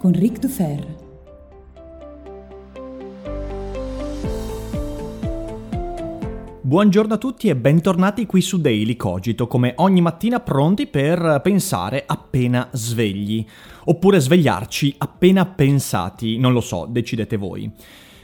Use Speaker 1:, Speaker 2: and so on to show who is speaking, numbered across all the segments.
Speaker 1: con Ric Dufer.
Speaker 2: Buongiorno a tutti e bentornati qui su Daily Cogito, come ogni mattina pronti per pensare appena svegli, oppure svegliarci appena pensati, non lo so, decidete voi.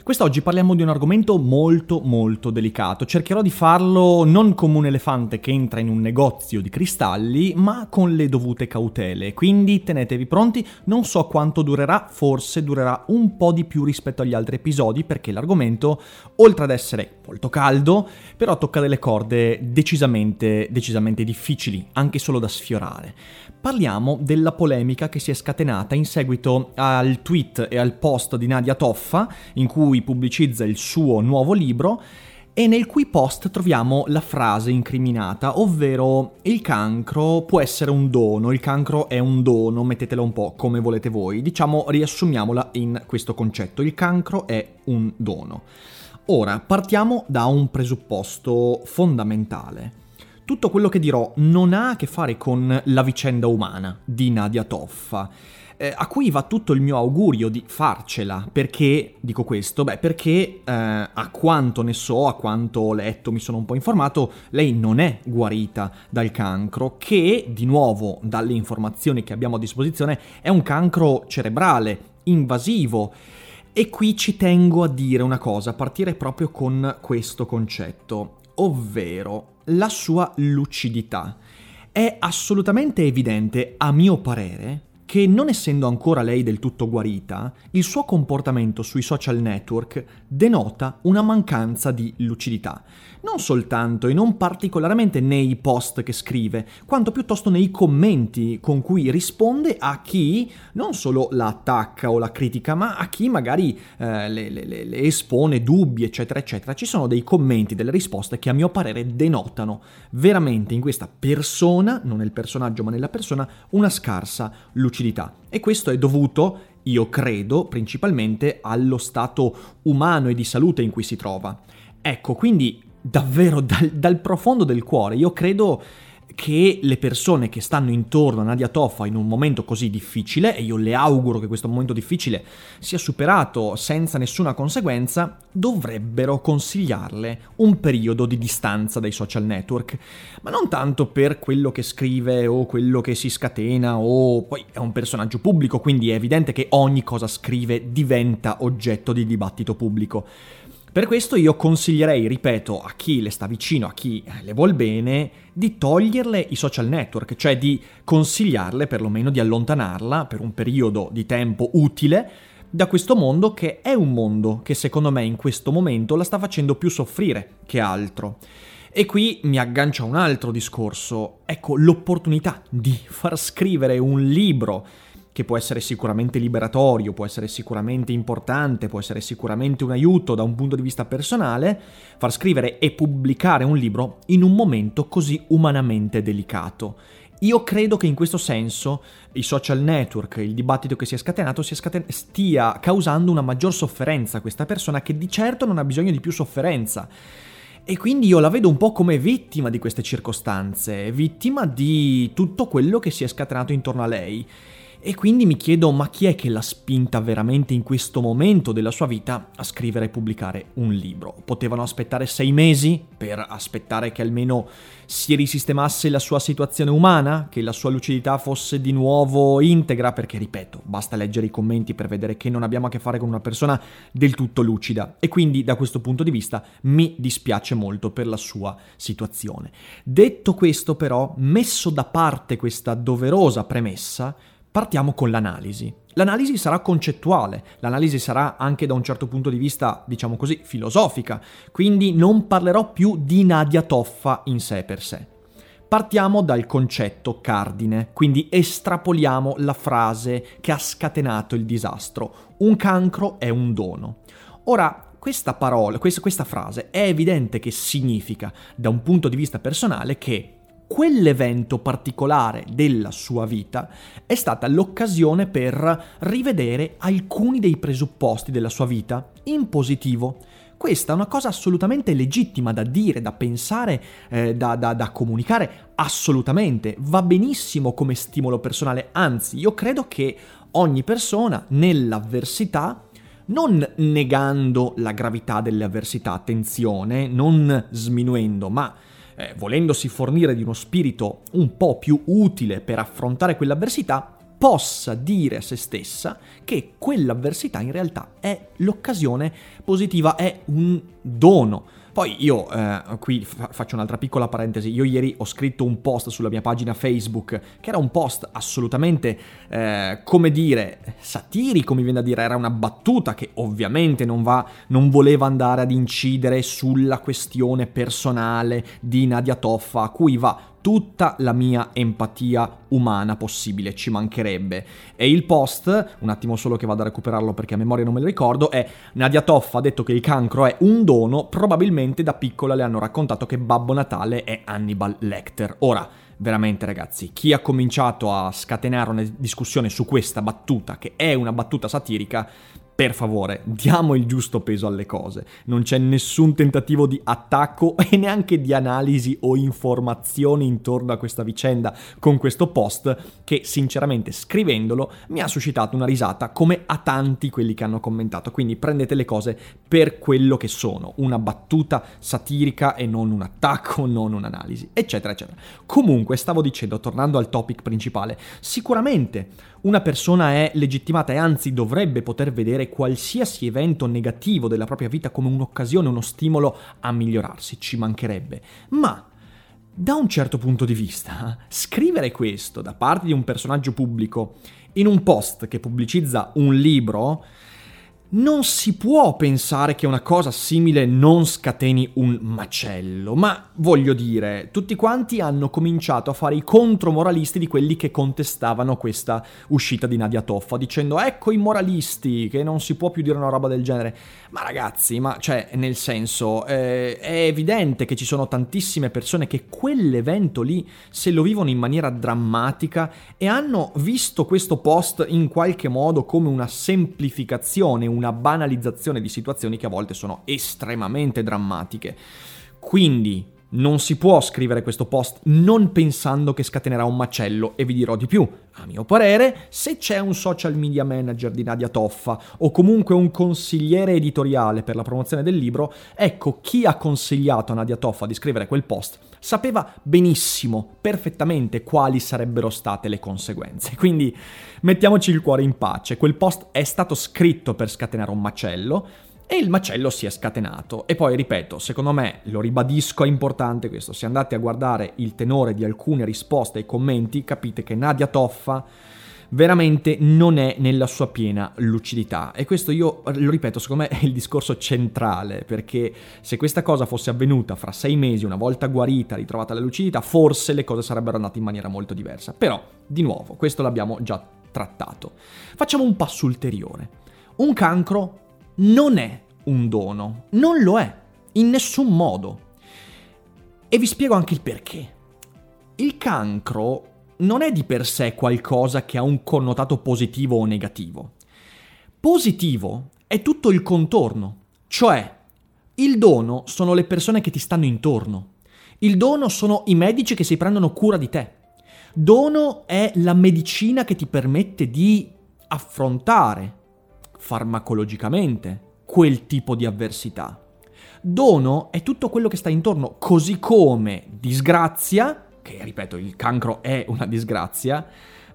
Speaker 2: Quest'oggi parliamo di un argomento molto molto delicato. Cercherò di farlo non come un elefante che entra in un negozio di cristalli, ma con le dovute cautele. Quindi tenetevi pronti, non so quanto durerà, forse durerà un po' di più rispetto agli altri episodi perché l'argomento, oltre ad essere molto caldo, però tocca delle corde decisamente decisamente difficili, anche solo da sfiorare parliamo della polemica che si è scatenata in seguito al tweet e al post di Nadia Toffa, in cui pubblicizza il suo nuovo libro, e nel cui post troviamo la frase incriminata, ovvero il cancro può essere un dono, il cancro è un dono, mettetela un po' come volete voi, diciamo riassumiamola in questo concetto, il cancro è un dono. Ora, partiamo da un presupposto fondamentale. Tutto quello che dirò non ha a che fare con la vicenda umana di Nadia Toffa. Eh, a cui va tutto il mio augurio di farcela. Perché dico questo? Beh, perché eh, a quanto ne so, a quanto ho letto, mi sono un po' informato, lei non è guarita dal cancro, che di nuovo, dalle informazioni che abbiamo a disposizione, è un cancro cerebrale, invasivo. E qui ci tengo a dire una cosa, a partire proprio con questo concetto, ovvero la sua lucidità. È assolutamente evidente, a mio parere, che non essendo ancora lei del tutto guarita, il suo comportamento sui social network denota una mancanza di lucidità. Non soltanto e non particolarmente nei post che scrive, quanto piuttosto nei commenti con cui risponde a chi non solo la attacca o la critica, ma a chi magari eh, le, le, le espone dubbi, eccetera, eccetera. Ci sono dei commenti, delle risposte che a mio parere denotano veramente in questa persona, non nel personaggio ma nella persona, una scarsa lucidità lucidità. E questo è dovuto, io credo, principalmente allo stato umano e di salute in cui si trova. Ecco, quindi davvero dal, dal profondo del cuore, io credo che le persone che stanno intorno a Nadia Toffa in un momento così difficile, e io le auguro che questo momento difficile sia superato senza nessuna conseguenza, dovrebbero consigliarle un periodo di distanza dai social network. Ma non tanto per quello che scrive o quello che si scatena o poi è un personaggio pubblico, quindi è evidente che ogni cosa scrive diventa oggetto di dibattito pubblico per questo io consiglierei, ripeto, a chi le sta vicino, a chi eh, le vuol bene, di toglierle i social network, cioè di consigliarle perlomeno di allontanarla per un periodo di tempo utile da questo mondo che è un mondo che secondo me in questo momento la sta facendo più soffrire che altro. E qui mi aggancia un altro discorso, ecco l'opportunità di far scrivere un libro che può essere sicuramente liberatorio, può essere sicuramente importante, può essere sicuramente un aiuto da un punto di vista personale, far scrivere e pubblicare un libro in un momento così umanamente delicato. Io credo che in questo senso i social network, il dibattito che si è scatenato sia scaten- stia causando una maggior sofferenza a questa persona che di certo non ha bisogno di più sofferenza. E quindi io la vedo un po' come vittima di queste circostanze, vittima di tutto quello che si è scatenato intorno a lei. E quindi mi chiedo, ma chi è che l'ha spinta veramente in questo momento della sua vita a scrivere e pubblicare un libro? Potevano aspettare sei mesi per aspettare che almeno si risistemasse la sua situazione umana, che la sua lucidità fosse di nuovo integra, perché ripeto, basta leggere i commenti per vedere che non abbiamo a che fare con una persona del tutto lucida. E quindi da questo punto di vista mi dispiace molto per la sua situazione. Detto questo però, messo da parte questa doverosa premessa, Partiamo con l'analisi. L'analisi sarà concettuale, l'analisi sarà anche da un certo punto di vista, diciamo così, filosofica, quindi non parlerò più di Nadia Toffa in sé per sé. Partiamo dal concetto cardine, quindi estrapoliamo la frase che ha scatenato il disastro. Un cancro è un dono. Ora, questa parola, questa, frase è evidente che significa, da un punto di vista personale, che quell'evento particolare della sua vita è stata l'occasione per rivedere alcuni dei presupposti della sua vita in positivo. Questa è una cosa assolutamente legittima da dire, da pensare, eh, da, da, da comunicare, assolutamente. Va benissimo come stimolo personale, anzi io credo che ogni persona nell'avversità non negando la gravità delle avversità, attenzione, non sminuendo, ma eh, volendosi fornire di uno spirito un po' più utile per affrontare quell'avversità, possa dire a se stessa che quell'avversità in realtà è l'occasione positiva, è un dono poi io eh, qui fa- faccio un'altra piccola parentesi, io ieri ho scritto un post sulla mia pagina Facebook che era un post assolutamente, eh, come dire, satirico mi viene da dire, era una battuta che ovviamente non, va, non voleva andare ad incidere sulla questione personale di Nadia Toffa a cui va tutta la mia empatia umana possibile, ci mancherebbe. E il post, un attimo solo che vado a recuperarlo perché a memoria non me lo ricordo, è Nadia Toffa ha detto che il cancro è un dono, probabilmente da piccola le hanno raccontato che Babbo Natale è Hannibal Lecter. Ora, veramente ragazzi, chi ha cominciato a scatenare una discussione su questa battuta, che è una battuta satirica, per favore, diamo il giusto peso alle cose. Non c'è nessun tentativo di attacco e neanche di analisi o informazioni intorno a questa vicenda con questo post che sinceramente scrivendolo mi ha suscitato una risata come a tanti quelli che hanno commentato. Quindi prendete le cose per quello che sono, una battuta satirica e non un attacco, non un'analisi, eccetera, eccetera. Comunque, stavo dicendo, tornando al topic principale, sicuramente una persona è legittimata e anzi dovrebbe poter vedere qualsiasi evento negativo della propria vita come un'occasione, uno stimolo a migliorarsi, ci mancherebbe. Ma da un certo punto di vista, scrivere questo da parte di un personaggio pubblico in un post che pubblicizza un libro non si può pensare che una cosa simile non scateni un macello, ma voglio dire, tutti quanti hanno cominciato a fare i contromoralisti di quelli che contestavano questa uscita di Nadia Toffa, dicendo ecco i moralisti, che non si può più dire una roba del genere. Ma ragazzi, ma cioè, nel senso, eh, è evidente che ci sono tantissime persone che quell'evento lì se lo vivono in maniera drammatica e hanno visto questo post in qualche modo come una semplificazione, una banalizzazione di situazioni che a volte sono estremamente drammatiche. Quindi non si può scrivere questo post non pensando che scatenerà un macello e vi dirò di più. A mio parere, se c'è un social media manager di Nadia Toffa o comunque un consigliere editoriale per la promozione del libro, ecco chi ha consigliato a Nadia Toffa di scrivere quel post sapeva benissimo, perfettamente quali sarebbero state le conseguenze. Quindi mettiamoci il cuore in pace, quel post è stato scritto per scatenare un macello, e il macello si è scatenato. E poi, ripeto, secondo me, lo ribadisco, è importante questo, se andate a guardare il tenore di alcune risposte ai commenti, capite che Nadia Toffa veramente non è nella sua piena lucidità. E questo io lo ripeto, secondo me è il discorso centrale, perché se questa cosa fosse avvenuta fra sei mesi, una volta guarita, ritrovata la lucidità, forse le cose sarebbero andate in maniera molto diversa. Però, di nuovo, questo l'abbiamo già trattato. Facciamo un passo ulteriore. Un cancro non è un dono, non lo è, in nessun modo. E vi spiego anche il perché. Il cancro non è di per sé qualcosa che ha un connotato positivo o negativo. Positivo è tutto il contorno, cioè Il dono sono le persone che ti stanno intorno. Il dono sono i medici che si prendono cura di te. Dono è la medicina che ti permette di affrontare farmacologicamente quel tipo di avversità. Dono è tutto quello che sta intorno, così come disgrazia, che ripeto il cancro è una disgrazia,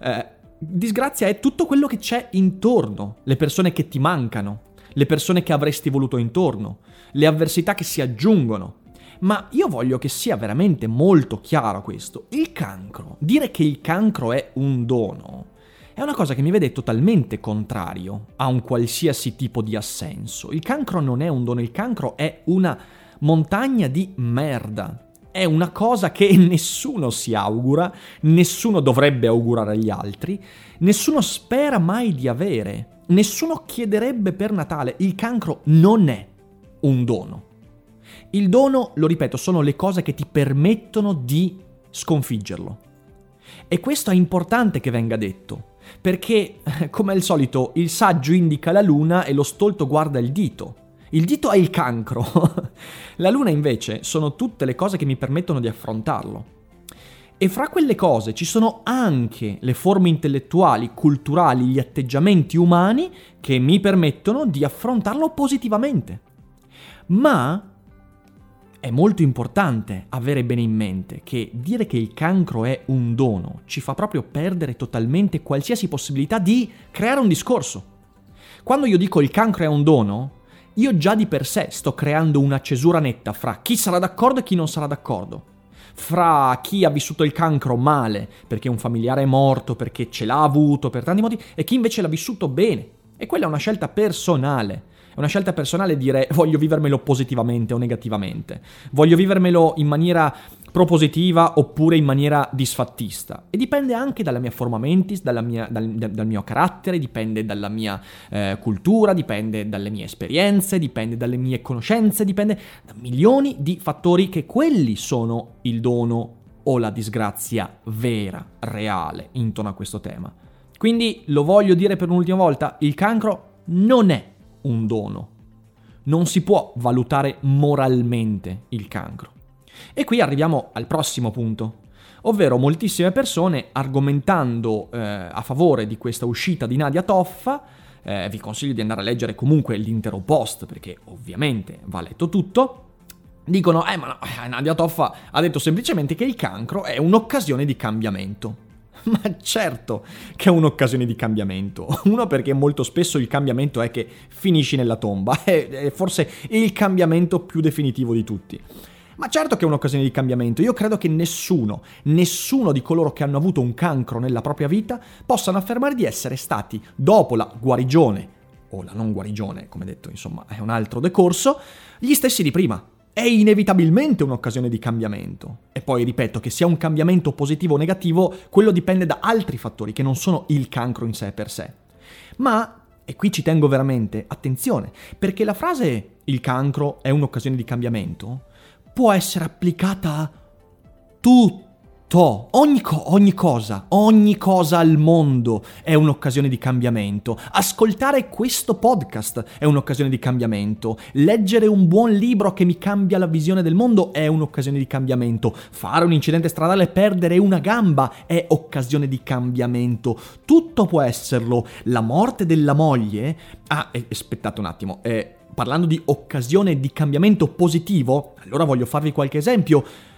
Speaker 2: eh, disgrazia è tutto quello che c'è intorno, le persone che ti mancano, le persone che avresti voluto intorno, le avversità che si aggiungono. Ma io voglio che sia veramente molto chiaro questo. Il cancro, dire che il cancro è un dono, è una cosa che mi vede totalmente contrario a un qualsiasi tipo di assenso. Il cancro non è un dono, il cancro è una montagna di merda. È una cosa che nessuno si augura, nessuno dovrebbe augurare agli altri, nessuno spera mai di avere, nessuno chiederebbe per Natale. Il cancro non è un dono. Il dono, lo ripeto, sono le cose che ti permettono di sconfiggerlo. E questo è importante che venga detto, perché, come al solito, il saggio indica la luna e lo stolto guarda il dito. Il dito è il cancro. la luna invece sono tutte le cose che mi permettono di affrontarlo. E fra quelle cose ci sono anche le forme intellettuali, culturali, gli atteggiamenti umani che mi permettono di affrontarlo positivamente. Ma è molto importante avere bene in mente che dire che il cancro è un dono ci fa proprio perdere totalmente qualsiasi possibilità di creare un discorso. Quando io dico il cancro è un dono, io già di per sé sto creando una cesura netta fra chi sarà d'accordo e chi non sarà d'accordo. Fra chi ha vissuto il cancro male, perché un familiare è morto, perché ce l'ha avuto per tanti motivi, e chi invece l'ha vissuto bene. E quella è una scelta personale. È una scelta personale dire voglio vivermelo positivamente o negativamente. Voglio vivermelo in maniera propositiva oppure in maniera disfattista. E dipende anche dalla mia forma mentis, mia, dal, dal, mio carattere, dipende dalla mia eh, cultura, dipende dalle mie esperienze, dipende dalle mie conoscenze, dipende da milioni di fattori che quelli sono il dono o la disgrazia vera, reale, intorno a questo tema. Quindi lo voglio dire per un'ultima volta, il cancro non è un dono. Non si può valutare moralmente il cancro. E qui arriviamo al prossimo punto, ovvero moltissime persone argomentando eh, a favore di questa uscita di Nadia Toffa, eh, vi consiglio di andare a leggere comunque l'intero post perché ovviamente va letto tutto, dicono, eh ma no, Nadia Toffa ha detto semplicemente che il cancro è un'occasione di cambiamento. Ma certo che è un'occasione di cambiamento. Uno perché molto spesso il cambiamento è che finisci nella tomba, è forse il cambiamento più definitivo di tutti. Ma certo che è un'occasione di cambiamento. Io credo che nessuno, nessuno di coloro che hanno avuto un cancro nella propria vita possano affermare di essere stati, dopo la guarigione, o la non guarigione, come detto, insomma, è un altro decorso, gli stessi di prima è inevitabilmente un'occasione di cambiamento. E poi ripeto che sia un cambiamento positivo o negativo, quello dipende da altri fattori che non sono il cancro in sé per sé. Ma, e qui ci tengo veramente, attenzione, perché la frase il cancro è un'occasione di cambiamento può essere applicata a tutto tutto, ogni, co- ogni, cosa, ogni cosa al mondo è un'occasione di cambiamento. Ascoltare questo podcast è un'occasione di cambiamento. Leggere un buon libro che mi cambia la visione del mondo è un'occasione di cambiamento. Fare un incidente stradale e perdere una gamba è occasione di cambiamento. Tutto può esserlo. La morte della moglie... Ah, eh, aspettate un attimo. Eh, parlando di occasione di cambiamento positivo, allora voglio farvi qualche esempio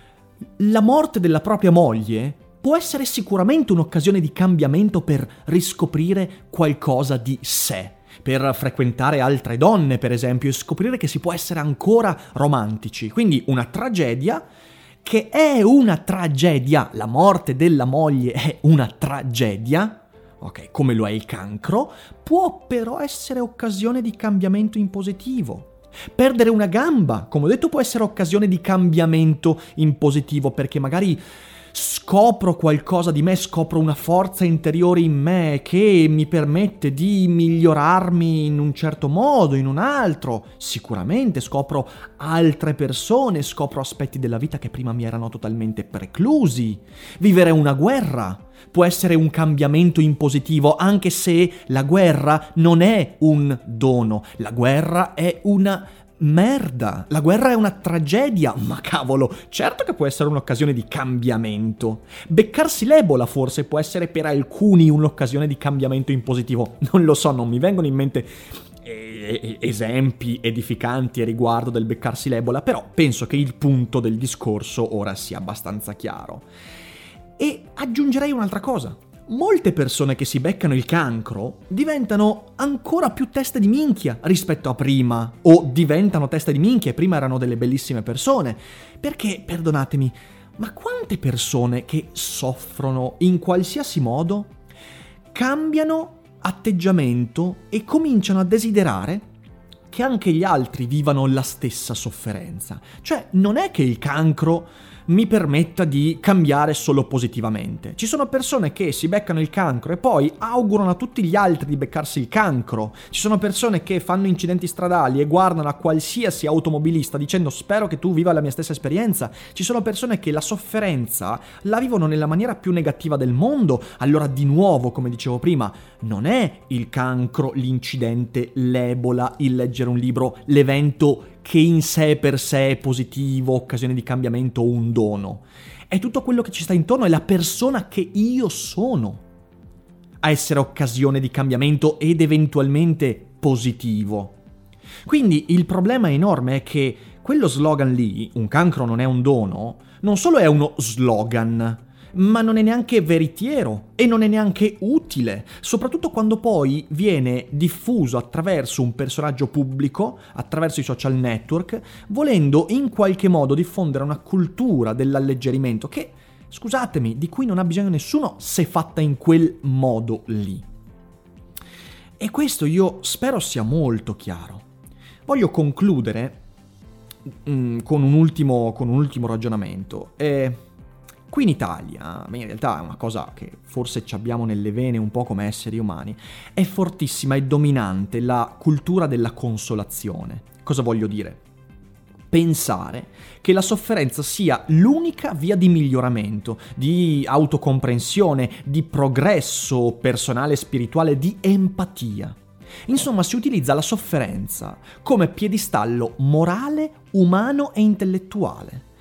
Speaker 2: la morte della propria moglie può essere sicuramente un'occasione di cambiamento per riscoprire qualcosa di sé, per frequentare altre donne, per esempio, e scoprire che si può essere ancora romantici. Quindi una tragedia che è una tragedia, la morte della moglie è una tragedia, ok, come lo è il cancro, può però essere occasione di cambiamento in positivo. Perdere una gamba, come ho detto, può essere occasione di cambiamento in positivo perché magari scopro qualcosa di me, scopro una forza interiore in me che mi permette di migliorarmi in un certo modo, in un altro. Sicuramente scopro altre persone, scopro aspetti della vita che prima mi erano totalmente preclusi. Vivere una guerra può essere un cambiamento in positivo, anche se la guerra non è un dono, la guerra è una merda, la guerra è una tragedia, ma cavolo, certo che può essere un'occasione di cambiamento. Beccarsi l'Ebola forse può essere per alcuni un'occasione di cambiamento in positivo, non lo so, non mi vengono in mente eh, esempi edificanti a riguardo del beccarsi l'Ebola, però penso che il punto del discorso ora sia abbastanza chiaro. E aggiungerei un'altra cosa molte persone che si beccano il cancro diventano ancora più teste di minchia rispetto a prima, o diventano teste di minchia e prima erano delle bellissime persone. Perché, perdonatemi, ma quante persone che soffrono in qualsiasi modo cambiano atteggiamento e cominciano a desiderare che anche gli altri vivano la stessa sofferenza. Cioè, non è che il cancro mi permetta di cambiare solo positivamente. Ci sono persone che si beccano il cancro e poi augurano a tutti gli altri di beccarsi il cancro. Ci sono persone che fanno incidenti stradali e guardano a qualsiasi automobilista dicendo spero che tu viva la mia stessa esperienza. Ci sono persone che la sofferenza la vivono nella maniera più negativa del mondo. Allora di nuovo, come dicevo prima, non è il cancro, l'incidente, l'ebola, il leggere un libro, l'evento che in sé per sé è positivo, occasione di cambiamento o un dono. È tutto quello che ci sta intorno, è la persona che io sono a essere occasione di cambiamento ed eventualmente positivo. Quindi il problema enorme è che quello slogan lì, un cancro non è un dono, non solo è uno slogan, ma non è neanche veritiero e non è neanche utile, soprattutto quando poi viene diffuso attraverso un personaggio pubblico, attraverso i social network, volendo in qualche modo diffondere una cultura dell'alleggerimento che, scusatemi, di cui non ha bisogno nessuno se fatta in quel modo lì. E questo io spero sia molto chiaro. Voglio concludere mm, con, un ultimo, con un ultimo ragionamento. E Qui in Italia, ma in realtà è una cosa che forse ci abbiamo nelle vene un po' come esseri umani, è fortissima e dominante la cultura della consolazione. Cosa voglio dire? Pensare che la sofferenza sia l'unica via di miglioramento, di autocomprensione, di progresso personale e spirituale, di empatia. Insomma, si utilizza la sofferenza come piedistallo morale, umano e intellettuale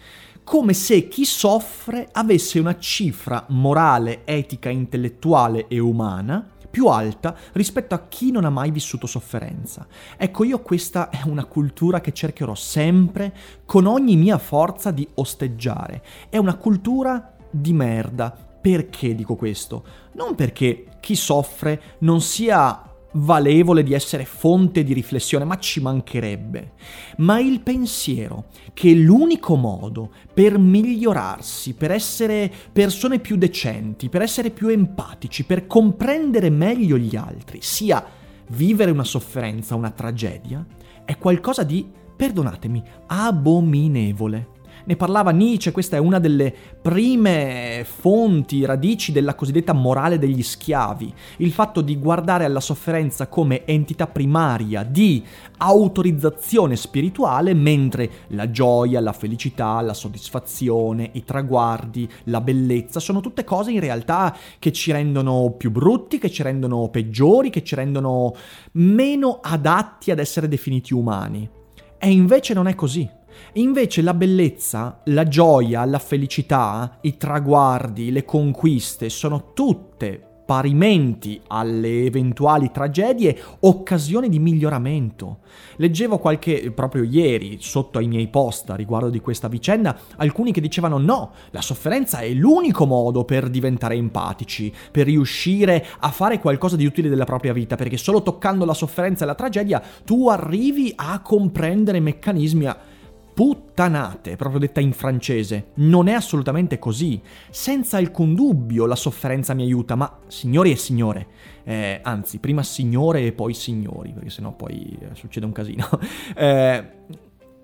Speaker 2: come se chi soffre avesse una cifra morale, etica, intellettuale e umana più alta rispetto a chi non ha mai vissuto sofferenza. Ecco, io questa è una cultura che cercherò sempre, con ogni mia forza, di osteggiare. È una cultura di merda. Perché dico questo? Non perché chi soffre non sia valevole di essere fonte di riflessione, ma ci mancherebbe. Ma il pensiero che l'unico modo per migliorarsi, per essere persone più decenti, per essere più empatici, per comprendere meglio gli altri, sia vivere una sofferenza, una tragedia, è qualcosa di, perdonatemi, abominevole. Ne parlava Nietzsche, questa è una delle prime fonti, radici della cosiddetta morale degli schiavi, il fatto di guardare alla sofferenza come entità primaria di autorizzazione spirituale, mentre la gioia, la felicità, la soddisfazione, i traguardi, la bellezza sono tutte cose in realtà che ci rendono più brutti, che ci rendono peggiori, che ci rendono meno adatti ad essere definiti umani. E invece non è così. Invece la bellezza, la gioia, la felicità, i traguardi, le conquiste sono tutte parimenti alle eventuali tragedie, occasioni di miglioramento. Leggevo qualche, proprio ieri, sotto ai miei post riguardo di questa vicenda, alcuni che dicevano no, la sofferenza è l'unico modo per diventare empatici, per riuscire a fare qualcosa di utile della propria vita, perché solo toccando la sofferenza e la tragedia tu arrivi a comprendere meccanismi a puttanate, proprio detta in francese. Non è assolutamente così. Senza alcun dubbio la sofferenza mi aiuta, ma signori e signore, eh, anzi, prima signore e poi signori, perché sennò poi eh, succede un casino. Eh,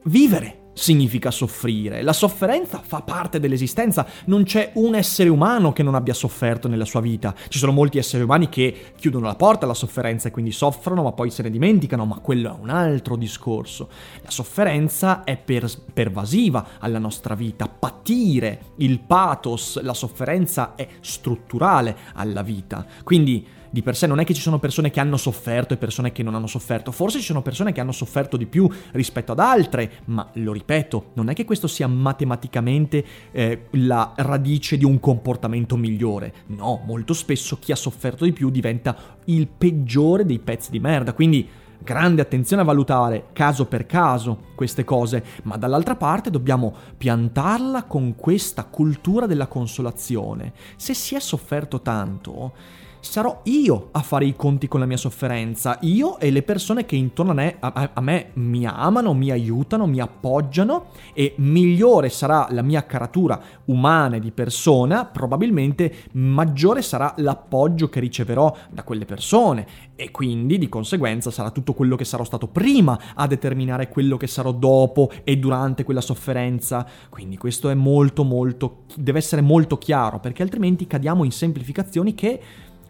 Speaker 2: vivere significa soffrire. La sofferenza fa parte dell'esistenza. Non c'è un essere umano che non abbia sofferto nella sua vita. Ci sono molti esseri umani che chiudono la porta alla sofferenza e quindi soffrono, ma poi se ne dimenticano, ma quello è un altro discorso. La sofferenza è per- pervasiva alla nostra vita. Patire il pathos, la sofferenza è strutturale alla vita. Quindi di per sé, non è che ci sono persone che hanno sofferto e persone che non hanno sofferto, forse ci sono persone che hanno sofferto di più rispetto ad altre, ma lo ripeto, non è che questo sia matematicamente eh, la radice di un comportamento migliore, no, molto spesso chi ha sofferto di più diventa il peggiore dei pezzi di merda, quindi grande attenzione a valutare caso per caso queste cose, ma dall'altra parte dobbiamo piantarla con questa cultura della consolazione. Se si è sofferto tanto, sarò io a fare i conti con la mia sofferenza, io e le persone che intorno a me, a, a me, mi amano, mi aiutano, mi appoggiano e migliore sarà la mia caratura umana e di persona, probabilmente maggiore sarà l'appoggio che riceverò da quelle persone e quindi di conseguenza sarà tutto quello che sarò stato prima a determinare quello che sarò dopo e durante quella sofferenza. Quindi questo è molto molto deve essere molto chiaro perché altrimenti cadiamo in semplificazioni che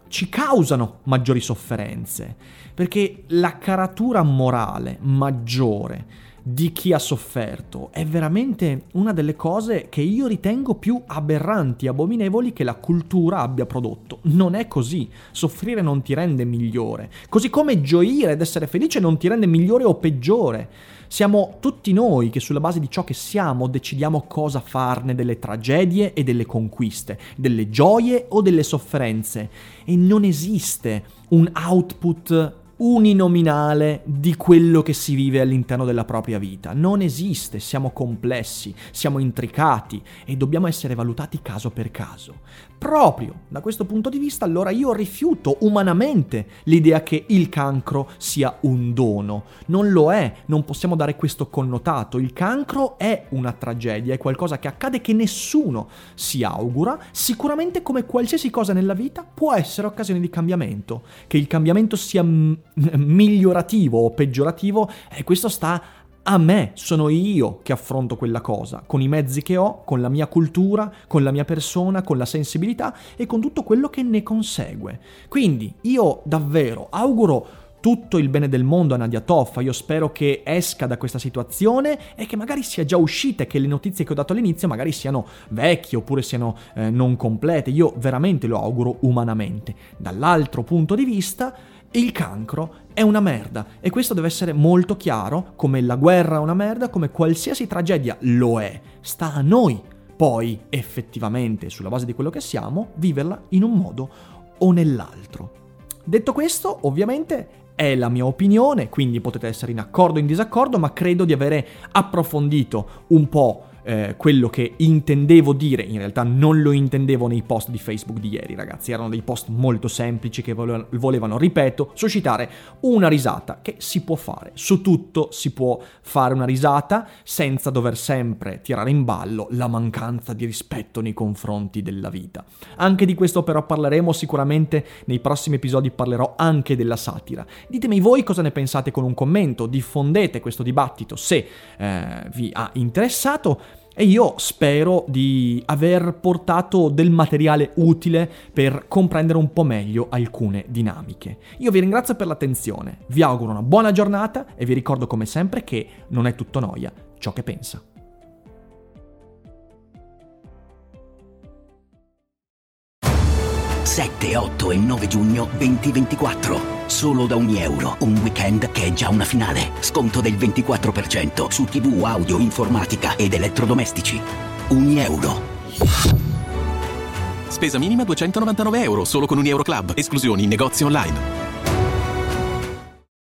Speaker 2: ci causano maggiori sofferenze, perché la caratura morale maggiore di chi ha sofferto è veramente una delle cose che io ritengo più aberranti, abominevoli che la cultura abbia prodotto. Non è così. Soffrire non ti rende migliore, così come gioire ed essere felice non ti rende migliore o peggiore. Siamo tutti noi che sulla base di ciò che siamo decidiamo cosa farne delle tragedie e delle conquiste, delle gioie o delle sofferenze. E non esiste un output uninominale di quello che si vive all'interno della propria vita. Non esiste, siamo complessi, siamo intricati e dobbiamo essere valutati caso per caso. Proprio da questo punto di vista, allora io rifiuto umanamente l'idea che il cancro sia un dono. Non lo è, non possiamo dare questo connotato. Il cancro è una tragedia, è qualcosa che accade che nessuno si augura. Sicuramente come qualsiasi cosa nella vita può essere occasione di cambiamento. Che il cambiamento sia migliorativo o peggiorativo, e questo sta a me, sono io che affronto quella cosa, con i mezzi che ho, con la mia cultura, con la mia persona, con la sensibilità e con tutto quello che ne consegue. Quindi io davvero auguro tutto il bene del mondo a Nadia Toffa. Io spero che esca da questa situazione e che magari sia già uscita e che le notizie che ho dato all'inizio magari siano vecchie oppure siano eh, non complete. Io veramente lo auguro umanamente. Dall'altro punto di vista, il cancro è una merda e questo deve essere molto chiaro, come la guerra è una merda, come qualsiasi tragedia lo è. Sta a noi poi effettivamente, sulla base di quello che siamo, viverla in un modo o nell'altro. Detto questo, ovviamente è la mia opinione, quindi potete essere in accordo o in disaccordo, ma credo di avere approfondito un po' eh, quello che intendevo dire, in realtà non lo intendevo nei post di Facebook di ieri, ragazzi, erano dei post molto semplici che volevano, ripeto, suscitare una risata che si può fare, su tutto si può fare una risata senza dover sempre tirare in ballo la mancanza di rispetto nei confronti della vita. Anche di questo però parleremo sicuramente nei prossimi episodi, parlerò anche della satira. Ditemi voi cosa ne pensate con un commento, diffondete questo dibattito se eh, vi ha interessato e io spero di aver portato del materiale utile per comprendere un po' meglio alcune dinamiche. Io vi ringrazio per l'attenzione, vi auguro una buona giornata e vi ricordo come sempre che non è tutto noia ciò che pensa.
Speaker 3: 7, 8 e 9 giugno 2024. Solo da ogni euro. Un weekend che è già una finale. Sconto del 24% su TV, audio, informatica ed elettrodomestici. Ogni euro.
Speaker 4: Spesa minima 299 euro solo con un Euro Club. Esclusioni in negozio online.